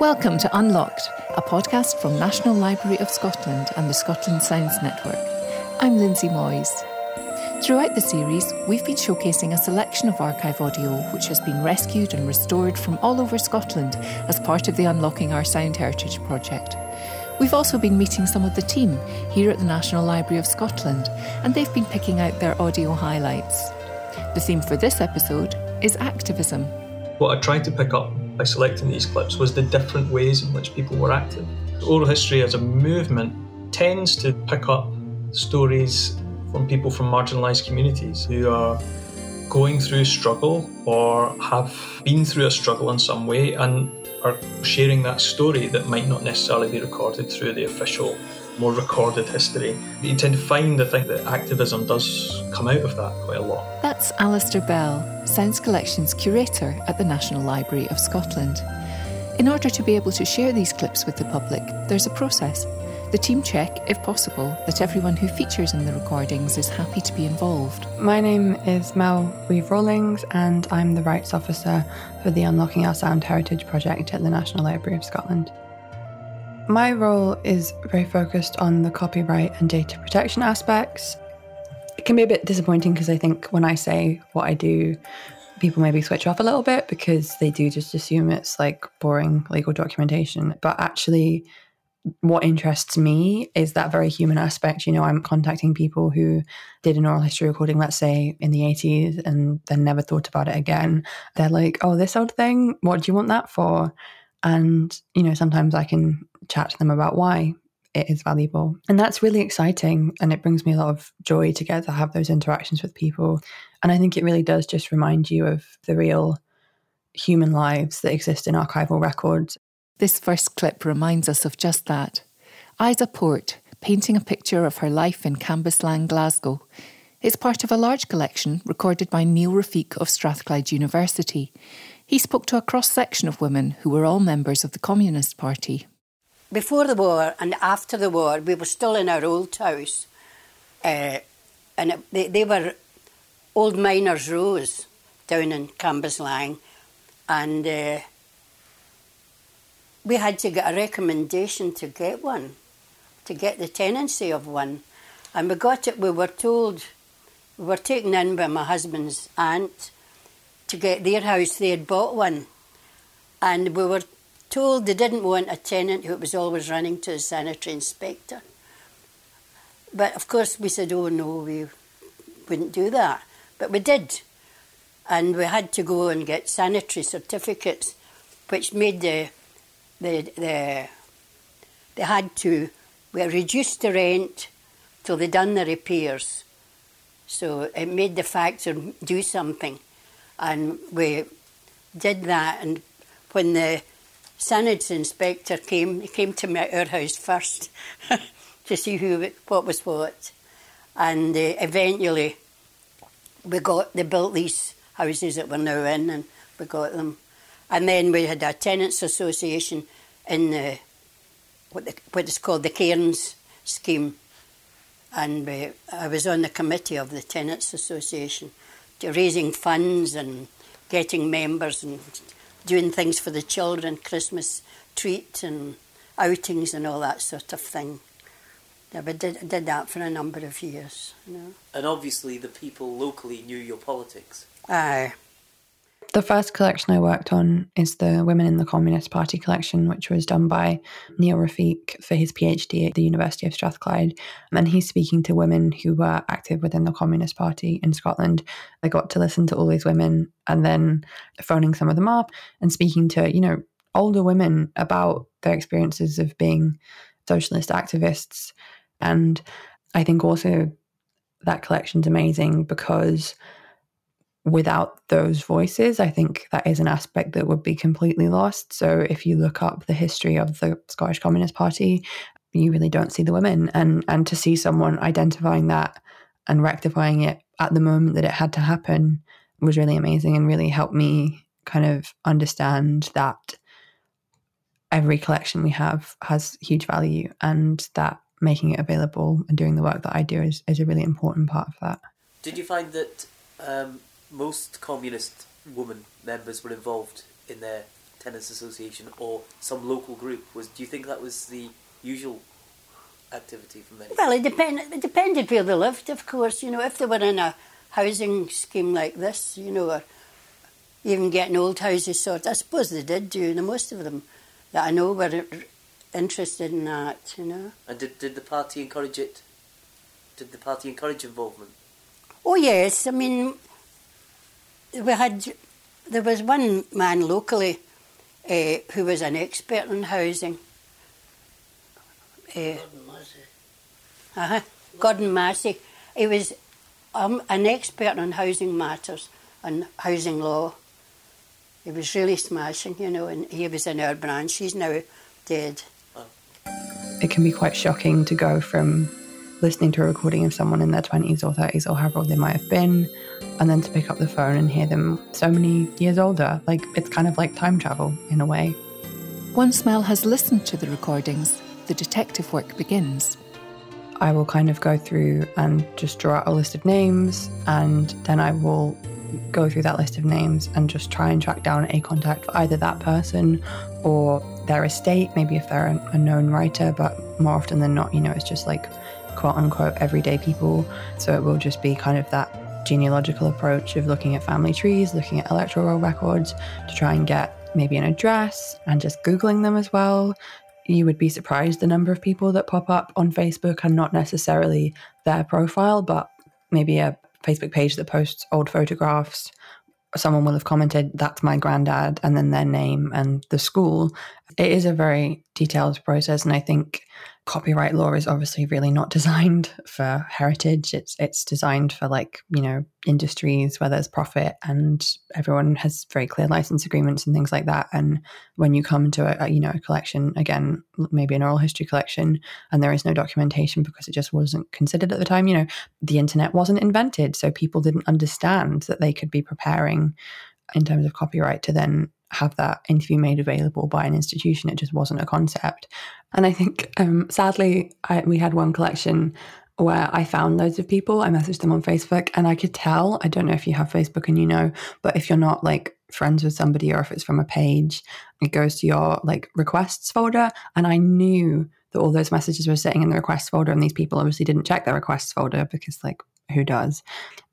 Welcome to Unlocked, a podcast from National Library of Scotland and the Scotland Sounds Network. I'm Lindsay Moyes. Throughout the series, we've been showcasing a selection of archive audio which has been rescued and restored from all over Scotland as part of the Unlocking Our Sound Heritage project. We've also been meeting some of the team here at the National Library of Scotland, and they've been picking out their audio highlights. The theme for this episode is activism. What I tried to pick up by selecting these clips was the different ways in which people were active. Oral history as a movement tends to pick up stories from people from marginalised communities who are going through struggle or have been through a struggle in some way and are sharing that story that might not necessarily be recorded through the official, more recorded history. You tend to find, I think, that activism does come out of that quite a lot. That's Alistair Bell, Sounds Collections Curator at the National Library of Scotland. In order to be able to share these clips with the public, there's a process. The team check, if possible, that everyone who features in the recordings is happy to be involved. My name is Mel Reeve Rawlings, and I'm the Rights Officer for the Unlocking Our Sound Heritage project at the National Library of Scotland. My role is very focused on the copyright and data protection aspects. It can be a bit disappointing because I think when I say what I do, people maybe switch off a little bit because they do just assume it's like boring legal documentation. But actually, what interests me is that very human aspect. You know, I'm contacting people who did an oral history recording, let's say in the 80s, and then never thought about it again. They're like, oh, this old thing, what do you want that for? And, you know, sometimes I can chat to them about why it is valuable. And that's really exciting. And it brings me a lot of joy to get to have those interactions with people. And I think it really does just remind you of the real human lives that exist in archival records this first clip reminds us of just that. Isa Port, painting a picture of her life in Cambuslang, Glasgow. It's part of a large collection recorded by Neil Rafeek of Strathclyde University. He spoke to a cross section of women who were all members of the Communist Party. Before the war and after the war, we were still in our old house. Uh, and it, they, they were old miners' rows down in Cambuslang. And uh, we had to get a recommendation to get one, to get the tenancy of one. And we got it, we were told, we were taken in by my husband's aunt to get their house. They had bought one. And we were told they didn't want a tenant who was always running to the sanitary inspector. But of course, we said, oh no, we wouldn't do that. But we did. And we had to go and get sanitary certificates, which made the they, they, they had to we reduced the rent till they done the repairs. So it made the factor do something. And we did that. And when the sanitary inspector came, he came to my, our house first to see who what was what. And uh, eventually we got, they built these houses that we're now in and we got them. And then we had a tenants association in the, what, the, what is called the Cairns scheme. And we, I was on the committee of the Tenants Association, raising funds and getting members and doing things for the children, Christmas treat and outings and all that sort of thing. Yeah, but did did that for a number of years. You know. And obviously, the people locally knew your politics. Aye. The first collection I worked on is the Women in the Communist Party collection, which was done by Neil Rafeek for his PhD at the University of Strathclyde. And then he's speaking to women who were active within the Communist Party in Scotland. I got to listen to all these women and then phoning some of them up and speaking to, you know, older women about their experiences of being socialist activists. And I think also that collection's amazing because without those voices, I think that is an aspect that would be completely lost. So if you look up the history of the Scottish Communist Party, you really don't see the women. And and to see someone identifying that and rectifying it at the moment that it had to happen was really amazing and really helped me kind of understand that every collection we have has huge value and that making it available and doing the work that I do is, is a really important part of that. Did you find that um, most communist women members were involved in their tenants association or some local group. Was do you think that was the usual activity for many? Well, it, depend, it depended where they lived, of course. You know, if they were in a housing scheme like this, you know, or even getting old houses sorted, I suppose they did do, The most of them that I know were interested in that, you know. And did, did the party encourage it? Did the party encourage involvement? Oh, yes. I mean, we had, there was one man locally uh, who was an expert in housing. Uh, uh-huh. Gordon Massey. He was um, an expert on housing matters and housing law. He was really smashing, you know, and he was in our branch. He's now dead. It can be quite shocking to go from listening to a recording of someone in their 20s or 30s or however old they might have been, and then to pick up the phone and hear them so many years older. Like, it's kind of like time travel in a way. Once Mel has listened to the recordings, the detective work begins. I will kind of go through and just draw out a list of names, and then I will go through that list of names and just try and track down a contact for either that person or their estate, maybe if they're a known writer, but more often than not, you know, it's just like quote unquote everyday people. So it will just be kind of that genealogical approach of looking at family trees, looking at electoral records to try and get maybe an address and just Googling them as well. You would be surprised the number of people that pop up on Facebook and not necessarily their profile, but maybe a Facebook page that posts old photographs. Someone will have commented, that's my granddad, and then their name and the school. It is a very detailed process. And I think copyright law is obviously really not designed for heritage. It's it's designed for like you know industries where there's profit and everyone has very clear license agreements and things like that. And when you come to a, a you know a collection again, maybe an oral history collection, and there is no documentation because it just wasn't considered at the time. You know, the internet wasn't invented, so people didn't understand that they could be preparing in terms of copyright to then have that interview made available by an institution. It just wasn't a concept. And I think, um, sadly, I, we had one collection where I found loads of people. I messaged them on Facebook and I could tell. I don't know if you have Facebook and you know, but if you're not like friends with somebody or if it's from a page, it goes to your like requests folder. And I knew that all those messages were sitting in the requests folder and these people obviously didn't check their requests folder because like who does?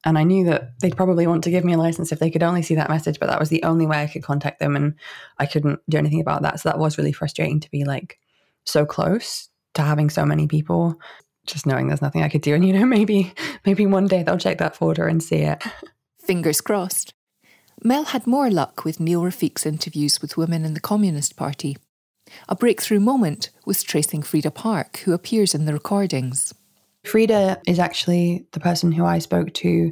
And I knew that they'd probably want to give me a license if they could only see that message, but that was the only way I could contact them and I couldn't do anything about that. So that was really frustrating to be like so close to having so many people, just knowing there's nothing I could do. And you know, maybe maybe one day they'll check that folder and see it. Fingers crossed. Mel had more luck with Neil Rafeek's interviews with women in the Communist Party. A breakthrough moment was tracing Frida Park, who appears in the recordings. Frida is actually the person who I spoke to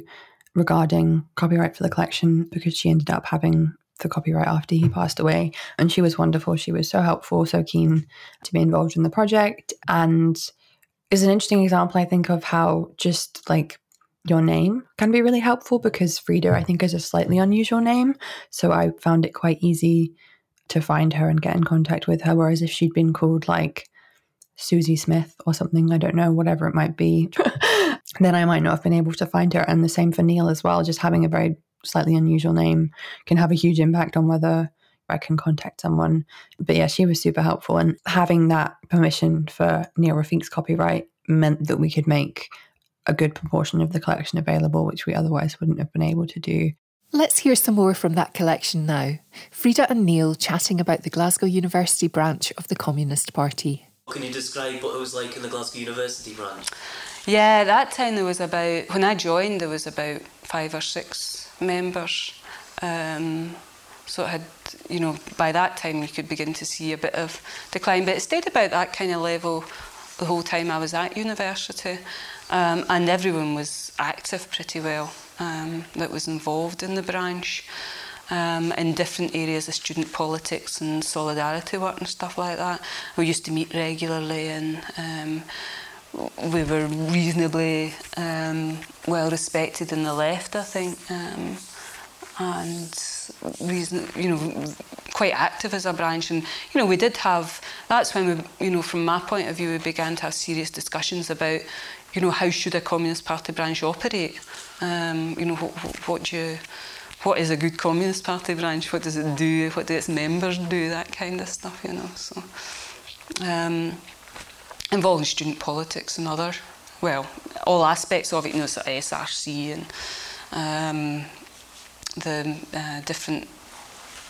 regarding copyright for the collection because she ended up having the copyright after he passed away. And she was wonderful. She was so helpful, so keen to be involved in the project. And is an interesting example, I think, of how just like your name can be really helpful because Frida, I think, is a slightly unusual name. So I found it quite easy to find her and get in contact with her. Whereas if she'd been called like Susie Smith or something, I don't know, whatever it might be, then I might not have been able to find her. And the same for Neil as well. Just having a very slightly unusual name can have a huge impact on whether I can contact someone. But yeah, she was super helpful. And having that permission for Neil Rafeek's copyright meant that we could make a good proportion of the collection available, which we otherwise wouldn't have been able to do. Let's hear some more from that collection now. Frida and Neil chatting about the Glasgow University branch of the Communist Party. Can you describe what it was like in the Glasgow University branch? Yeah, that time there was about, when I joined, there was about five or six members. Um, so it had, you know, by that time you could begin to see a bit of decline, but it stayed about that kind of level the whole time I was at university. Um, and everyone was active pretty well um, that was involved in the branch um, in different areas of student politics and solidarity work and stuff like that. We used to meet regularly and um, we were reasonably um, well respected in the left, I think, um, and reason, you know, quite active as a branch. And you know, we did have. That's when we, you know, from my point of view, we began to have serious discussions about, you know, how should a Communist Party branch operate. Um, you know, what, what do you what is a good Communist Party branch? What does it do? What do its members do? That kind of stuff, you know. So, um, involving student politics and other, well, all aspects of it, you know, sort of SRC and um, the uh, different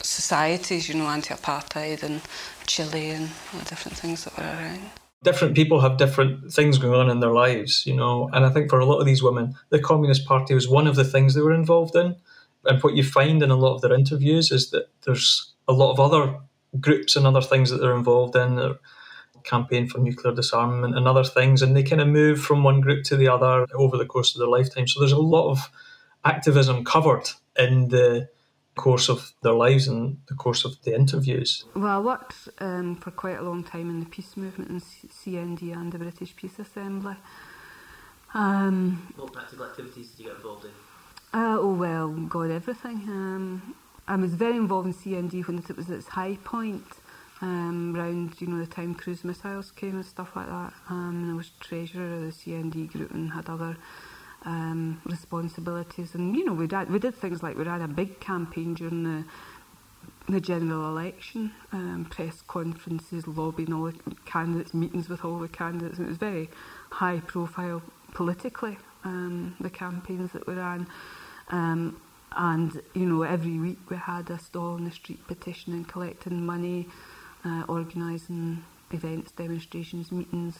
societies, you know, anti-apartheid and Chile and the different things that were around different people have different things going on in their lives, you know. And I think for a lot of these women, the Communist Party was one of the things they were involved in. And what you find in a lot of their interviews is that there's a lot of other groups and other things that they're involved in. Their campaign for nuclear disarmament and other things, and they kind of move from one group to the other over the course of their lifetime. So there's a lot of activism covered in the course of their lives and the course of the interviews? Well, I worked um, for quite a long time in the peace movement in CND and the British Peace Assembly. Um, what practical activities did you get involved in? Uh, oh well, God, everything. Um, I was very involved in CND when it was at its high point, um, around you know the time cruise missiles came and stuff like that. Um, I was treasurer of the CND group and had other um, responsibilities. And you know, we did we did things like we had a big campaign during the the general election, um, press conferences, lobbying all the candidates, meetings with all the candidates. And it was very high profile politically. Um, the campaigns that we ran. Um, and you know, every week we had a stall on the street petitioning, collecting money, uh, organising events, demonstrations, meetings,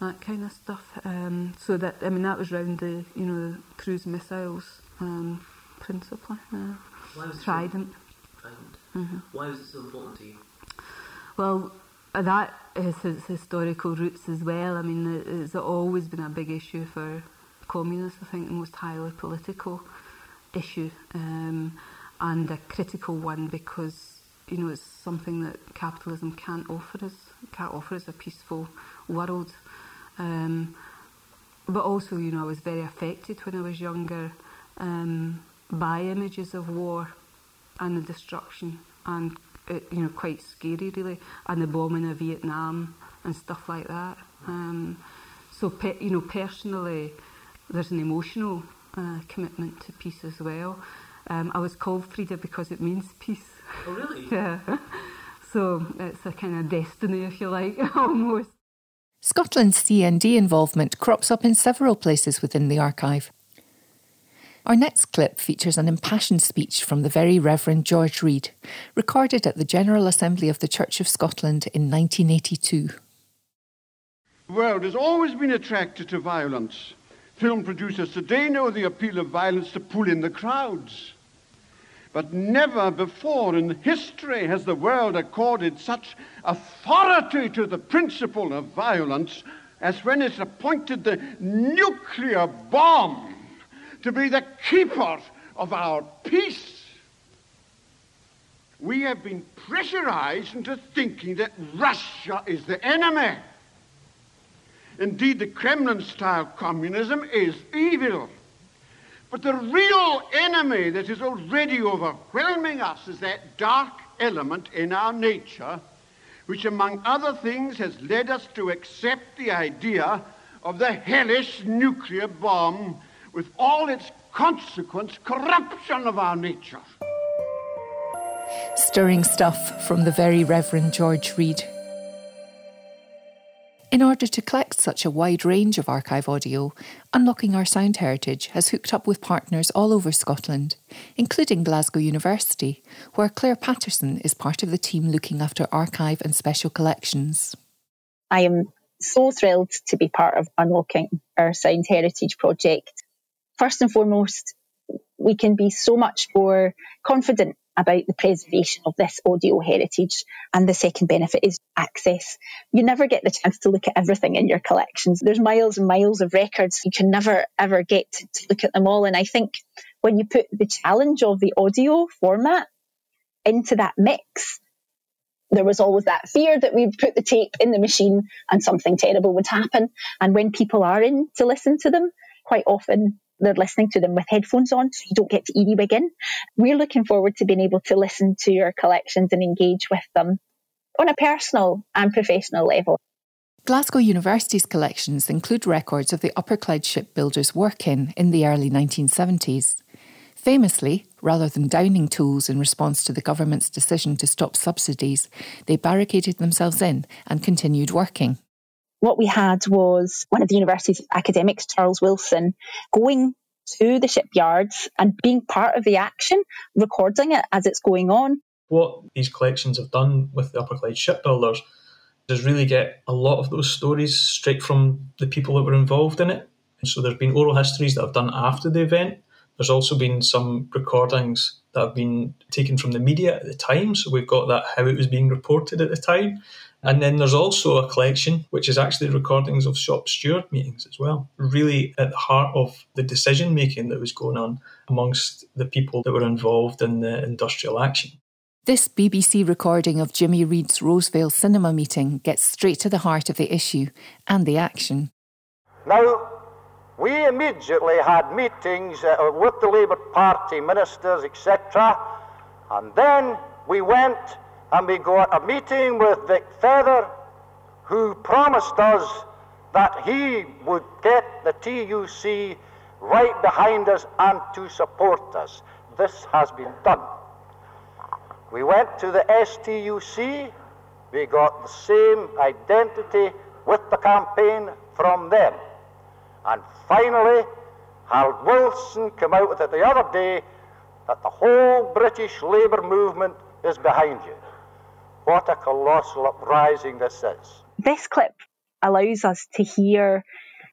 that kind of stuff. Um, so that I mean that was around the you know the cruise missiles um, principally. Uh, Why was Trident. Trident. Mm-hmm. Why was it so important to you? Well, that has its historical roots as well. I mean, it's always been a big issue for communists. I think the most highly political issue um, and a critical one because you know it's something that capitalism can't offer us. Can't offer us a peaceful world. Um, but also, you know, I was very affected when I was younger um, by images of war and the destruction, and it, you know, quite scary really, and the bombing of Vietnam and stuff like that. Um, so, pe- you know, personally, there's an emotional uh, commitment to peace as well. Um, I was called Frida because it means peace. Oh, really? yeah. So it's a kind of destiny, if you like, almost. Scotland's CND involvement crops up in several places within the archive. Our next clip features an impassioned speech from the Very Reverend George Reid, recorded at the General Assembly of the Church of Scotland in 1982. The world has always been attracted to violence. Film producers today know the appeal of violence to pull in the crowds. But never before in history has the world accorded such authority to the principle of violence as when it appointed the nuclear bomb to be the keeper of our peace. We have been pressurized into thinking that Russia is the enemy. Indeed, the Kremlin style communism is evil. But the real enemy that is already overwhelming us is that dark element in our nature, which, among other things, has led us to accept the idea of the hellish nuclear bomb with all its consequent corruption of our nature. Stirring stuff from the very Reverend George Reid. In order to collect such a wide range of archive audio, Unlocking Our Sound Heritage has hooked up with partners all over Scotland, including Glasgow University, where Claire Patterson is part of the team looking after archive and special collections. I am so thrilled to be part of Unlocking Our Sound Heritage project. First and foremost, we can be so much more confident about the preservation of this audio heritage. And the second benefit is access. You never get the chance to look at everything in your collections. There's miles and miles of records. You can never, ever get to look at them all. And I think when you put the challenge of the audio format into that mix, there was always that fear that we'd put the tape in the machine and something terrible would happen. And when people are in to listen to them, quite often they're listening to them with headphones on, so you don't get to earwig in. We're looking forward to being able to listen to your collections and engage with them on a personal and professional level. Glasgow University's collections include records of the Upper Clyde shipbuilders' work in in the early 1970s. Famously, rather than downing tools in response to the government's decision to stop subsidies, they barricaded themselves in and continued working. What we had was one of the university's academics, Charles Wilson, going to the shipyards and being part of the action, recording it as it's going on. What these collections have done with the Upper Clyde shipbuilders is really get a lot of those stories straight from the people that were involved in it. And so there's been oral histories that I've done after the event there's also been some recordings that have been taken from the media at the time, so we've got that how it was being reported at the time. And then there's also a collection which is actually recordings of shop steward meetings as well, really at the heart of the decision making that was going on amongst the people that were involved in the industrial action. This BBC recording of Jimmy Reid's Rosevale cinema meeting gets straight to the heart of the issue and the action. Now, we immediately had meetings uh, with the Labour Party ministers, etc. And then we went and we got a meeting with Vic Feather, who promised us that he would get the TUC right behind us and to support us. This has been done. We went to the STUC, we got the same identity with the campaign from them. And finally, Harold Wilson came out with it the other day that the whole British Labour movement is behind you. What a colossal uprising this is. This clip allows us to hear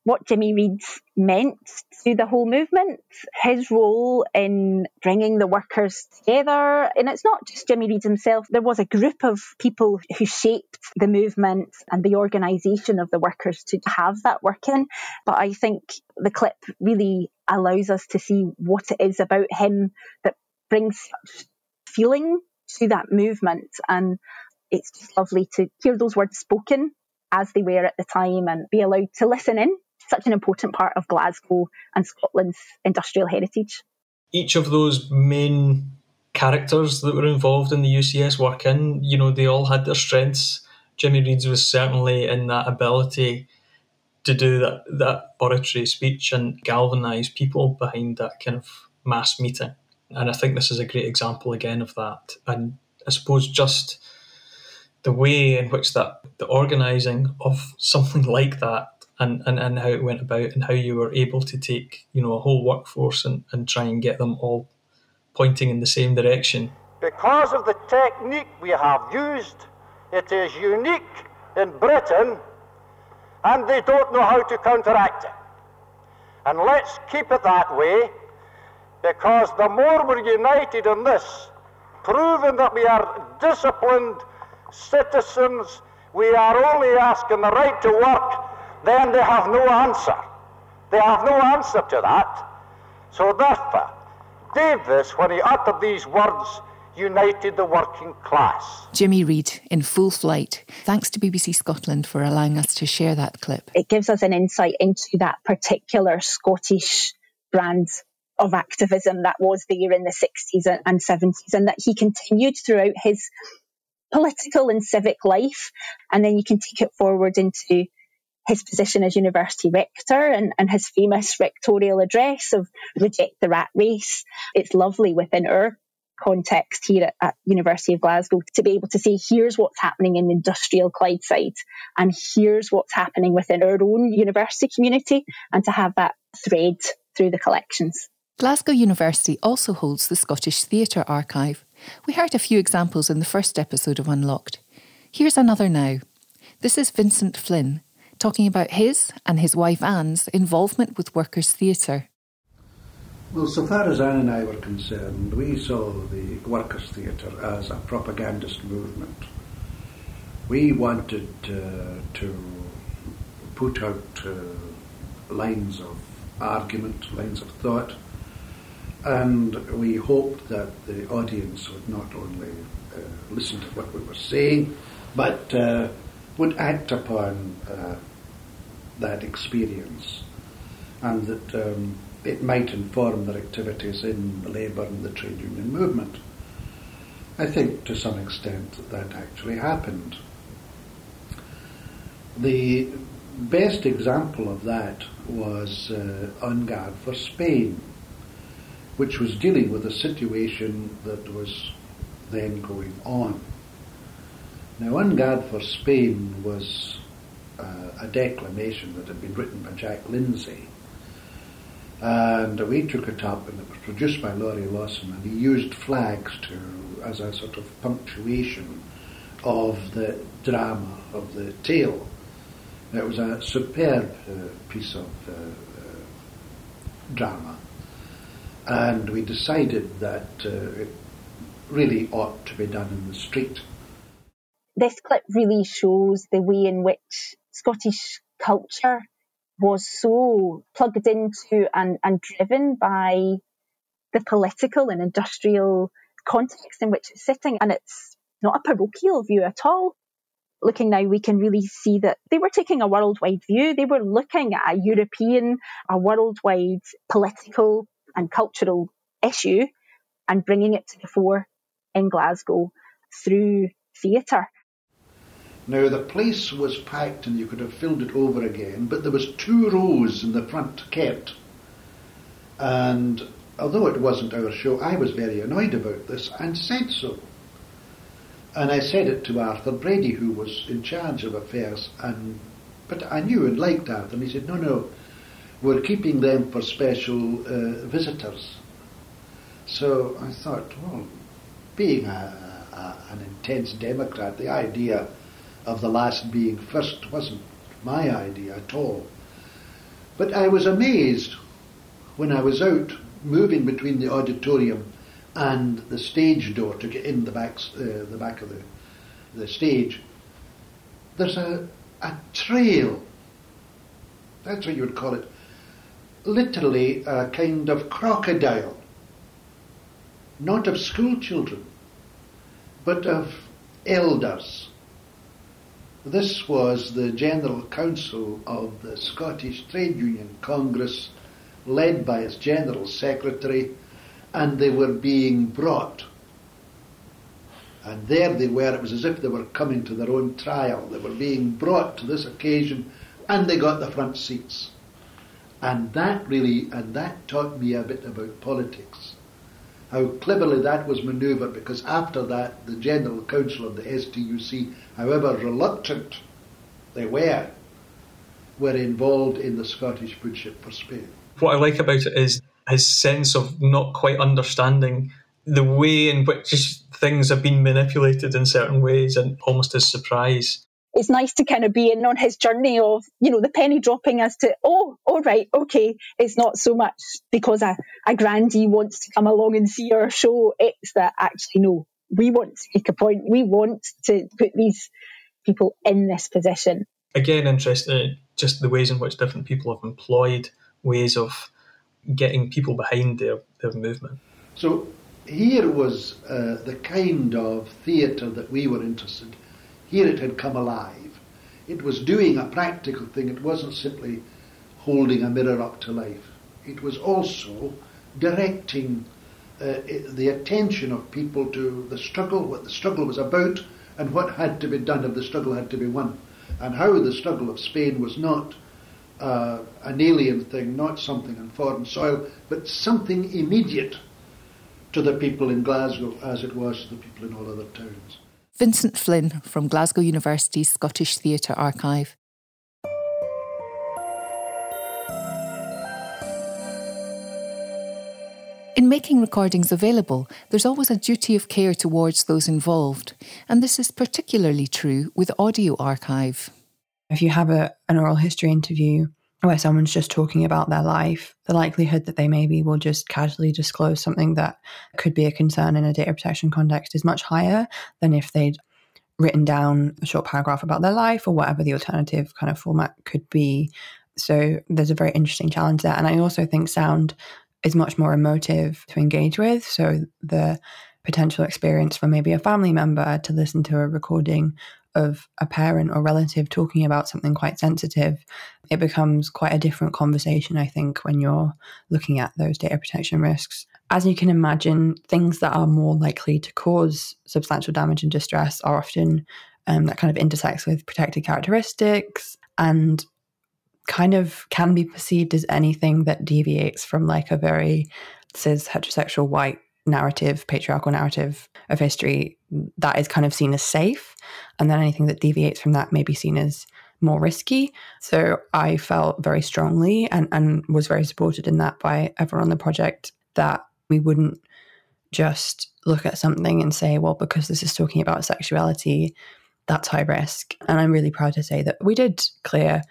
what Jimmy Reid meant to the whole movement, his role in bringing the workers together. And it's not just Jimmy Reid himself, there was a group of people who shaped the movement and the organisation of the workers to have that working. But I think the clip really allows us to see what it is about him that brings such feeling to that movement. And it's just lovely to hear those words spoken as they were at the time and be allowed to listen in such an important part of Glasgow and Scotland's industrial heritage. Each of those main characters that were involved in the UCS work in, you know, they all had their strengths. Jimmy Reid's was certainly in that ability to do that, that oratory speech and galvanise people behind that kind of mass meeting. And I think this is a great example again of that. And I suppose just the way in which that the organising of something like that and, and, and how it went about and how you were able to take you know a whole workforce and, and try and get them all pointing in the same direction. Because of the technique we have used, it is unique in Britain and they don't know how to counteract it. And let's keep it that way because the more we're united in this, proving that we are disciplined citizens, we are only asking the right to work then they have no answer. They have no answer to that. So therefore, Davies, when he uttered these words, united the working class. Jimmy Reid in full flight. Thanks to BBC Scotland for allowing us to share that clip. It gives us an insight into that particular Scottish brand of activism that was there in the 60s and 70s and that he continued throughout his political and civic life. And then you can take it forward into his position as university rector and, and his famous rectorial address of reject the rat race. It's lovely within our context here at, at, University of Glasgow to be able to say here's what's happening in industrial Clydeside and here's what's happening within our own university community and to have that thread through the collections. Glasgow University also holds the Scottish Theatre Archive. We heard a few examples in the first episode of Unlocked. Here's another now. This is Vincent Flynn, talking about his and his wife Anne's involvement with Workers' Theatre. Well, so far as Anne and I were concerned, we saw the Workers' Theatre as a propagandist movement. We wanted uh, to put out uh, lines of argument, lines of thought, and we hoped that the audience would not only uh, listen to what we were saying, but uh, would act upon uh, that experience and that um, it might inform their activities in the labour and the trade union movement. I think to some extent that, that actually happened. The best example of that was uh, On Guard for Spain. Which was dealing with a situation that was then going on. Now, On Guard for Spain was uh, a declamation that had been written by Jack Lindsay. And we took it up, and it was produced by Laurie Lawson, and he used flags to as a sort of punctuation of the drama of the tale. It was a superb uh, piece of uh, uh, drama, and we decided that uh, it really ought to be done in the street. This clip really shows the way in which Scottish culture was so plugged into and, and driven by the political and industrial context in which it's sitting. And it's not a parochial view at all. Looking now, we can really see that they were taking a worldwide view. They were looking at a European, a worldwide political and cultural issue and bringing it to the fore in Glasgow through theatre. Now the place was packed and you could have filled it over again, but there was two rows in the front kept. And although it wasn't our show, I was very annoyed about this and said so. And I said it to Arthur Brady, who was in charge of affairs, and but I knew and liked Arthur, and he said, no, no, we're keeping them for special uh, visitors. So I thought, well, being a, a, an intense Democrat, the idea of the last being first wasn't my idea at all. But I was amazed when I was out moving between the auditorium and the stage door to get in the back, uh, the back of the, the stage. There's a, a trail, that's what you would call it, literally a kind of crocodile, not of school children, but of elders this was the General Council of the Scottish Trade Union Congress, led by its General Secretary, and they were being brought. And there they were, it was as if they were coming to their own trial. They were being brought to this occasion, and they got the front seats. And that really, and that taught me a bit about politics how cleverly that was manoeuvred because after that the General Council of the STUC, however reluctant they were, were involved in the Scottish Woodship for Spain. What I like about it is his sense of not quite understanding the way in which things have been manipulated in certain ways and almost his surprise it's nice to kind of be in on his journey of, you know, the penny dropping as to, oh, all right, okay, it's not so much because a, a grandee wants to come along and see our show. It's that actually, no, we want to make a point. We want to put these people in this position. Again, interesting, just the ways in which different people have employed ways of getting people behind their, their movement. So here was uh, the kind of theatre that we were interested in here it had come alive. It was doing a practical thing. It wasn't simply holding a mirror up to life. It was also directing uh, the attention of people to the struggle, what the struggle was about, and what had to be done if the struggle had to be won, and how the struggle of Spain was not uh, an alien thing, not something on foreign soil, but something immediate to the people in Glasgow as it was to the people in all other towns. Vincent Flynn from Glasgow University's Scottish Theatre Archive. In making recordings available, there's always a duty of care towards those involved, and this is particularly true with audio archive. If you have a, an oral history interview where someone's just talking about their life, the likelihood that they maybe will just casually disclose something that could be a concern in a data protection context is much higher than if they'd written down a short paragraph about their life or whatever the alternative kind of format could be. So there's a very interesting challenge there. And I also think sound is much more emotive to engage with. So the potential experience for maybe a family member to listen to a recording of a parent or relative talking about something quite sensitive, it becomes quite a different conversation, I think, when you're looking at those data protection risks. As you can imagine, things that are more likely to cause substantial damage and distress are often um, that kind of intersects with protected characteristics and kind of can be perceived as anything that deviates from like a very cis heterosexual white narrative, patriarchal narrative of history, that is kind of seen as safe. And then anything that deviates from that may be seen as more risky. So I felt very strongly and, and was very supported in that by everyone on the project that we wouldn't just look at something and say, well, because this is talking about sexuality, that's high risk. And I'm really proud to say that we did clear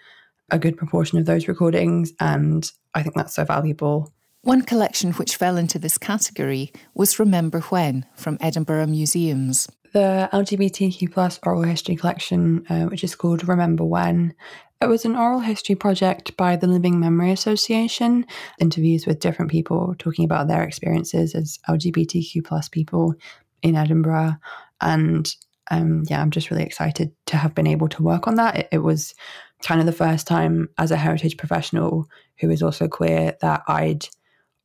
a good proportion of those recordings. And I think that's so valuable. One collection which fell into this category was Remember When from Edinburgh Museums. The LGBTQ plus oral history collection, uh, which is called Remember When, it was an oral history project by the Living Memory Association, interviews with different people talking about their experiences as LGBTQ plus people in Edinburgh. And um, yeah, I'm just really excited to have been able to work on that. It, it was kind of the first time as a heritage professional who is also queer that I'd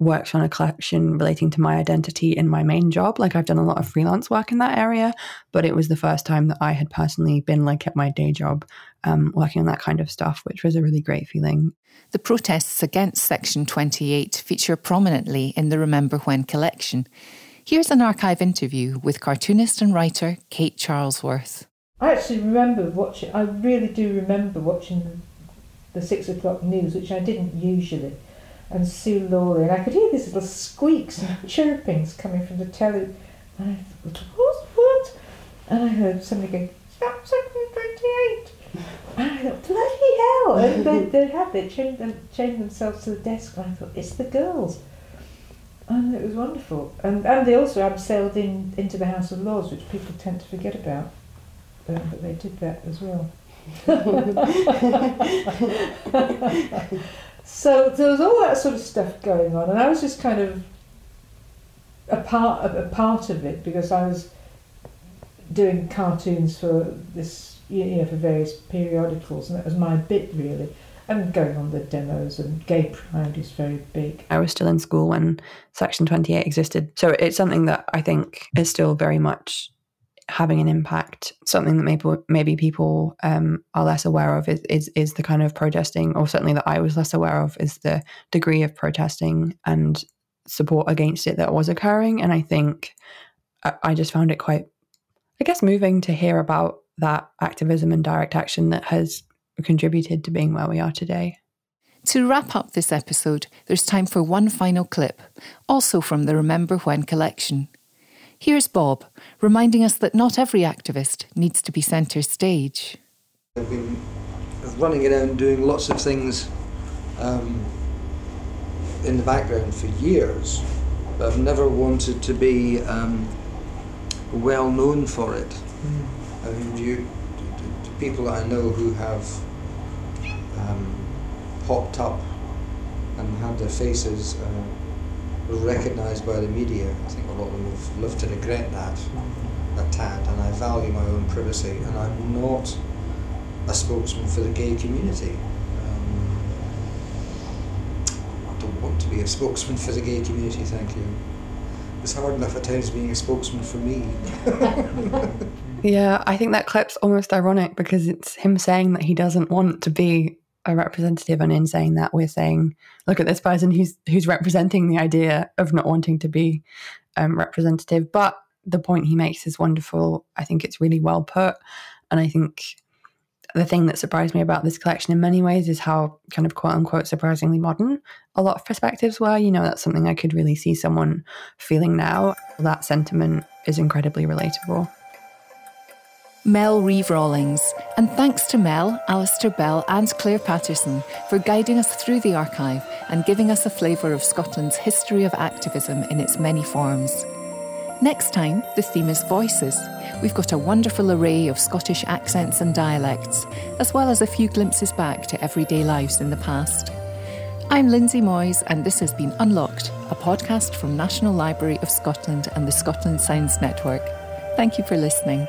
worked on a collection relating to my identity in my main job. Like I've done a lot of freelance work in that area, but it was the first time that I had personally been like at my day job um, working on that kind of stuff, which was a really great feeling. The protests against Section 28 feature prominently in the Remember When collection. Here's an archive interview with cartoonist and writer Kate Charlesworth. I actually remember watching, I really do remember watching the six o'clock news, which I didn't usually and Sue Laurie, and I could hear these little squeaks and chirpings coming from the telly. And I thought, what? What? And I heard somebody going, stop Section 28. And I thought, bloody hell! And they, they had, they chained, them, chained themselves to the desk, and I thought, it's the girls. And it was wonderful. And, and they also abseiled in, into the House of Lords, which people tend to forget about. Um, but they did that as well. So there was all that sort of stuff going on, and I was just kind of a part of, a part of it because I was doing cartoons for this, you know, for various periodicals, and that was my bit really. And going on the demos, and Gay Pride is very big. I was still in school when Section 28 existed. So it's something that I think is still very much having an impact. Something that maybe maybe people um, are less aware of is, is is the kind of protesting, or certainly that I was less aware of, is the degree of protesting and support against it that was occurring. And I think I, I just found it quite, I guess, moving to hear about that activism and direct action that has contributed to being where we are today. To wrap up this episode, there's time for one final clip, also from the Remember When collection. Here's Bob reminding us that not every activist needs to be centre stage. I've been running around doing lots of things um, in the background for years, but I've never wanted to be um, well known for it. Mm. I mean, you, people I know who have um, popped up and had their faces. Uh, recognised by the media. I think a lot of them have lived to regret that a tad, and I value my own privacy, and I'm not a spokesman for the gay community. Um, I don't want to be a spokesman for the gay community, thank you. It's hard enough at times being a spokesman for me. yeah, I think that clip's almost ironic because it's him saying that he doesn't want to be a representative and in saying that we're saying look at this person who's who's representing the idea of not wanting to be um, representative. But the point he makes is wonderful. I think it's really well put. And i think the thing that surprised me about this collection in many ways is how kind of quote unquote surprisingly modern a lot of perspectives were. You know that's something i could really see someone feeling now. That sentiment is incredibly relatable Mel Reeve Rawlings, and thanks to Mel, Alistair Bell, and Claire Patterson for guiding us through the archive and giving us a flavour of Scotland's history of activism in its many forms. Next time, the theme is voices. We've got a wonderful array of Scottish accents and dialects, as well as a few glimpses back to everyday lives in the past. I'm Lindsay Moyes, and this has been Unlocked, a podcast from National Library of Scotland and the Scotland Sounds Network. Thank you for listening.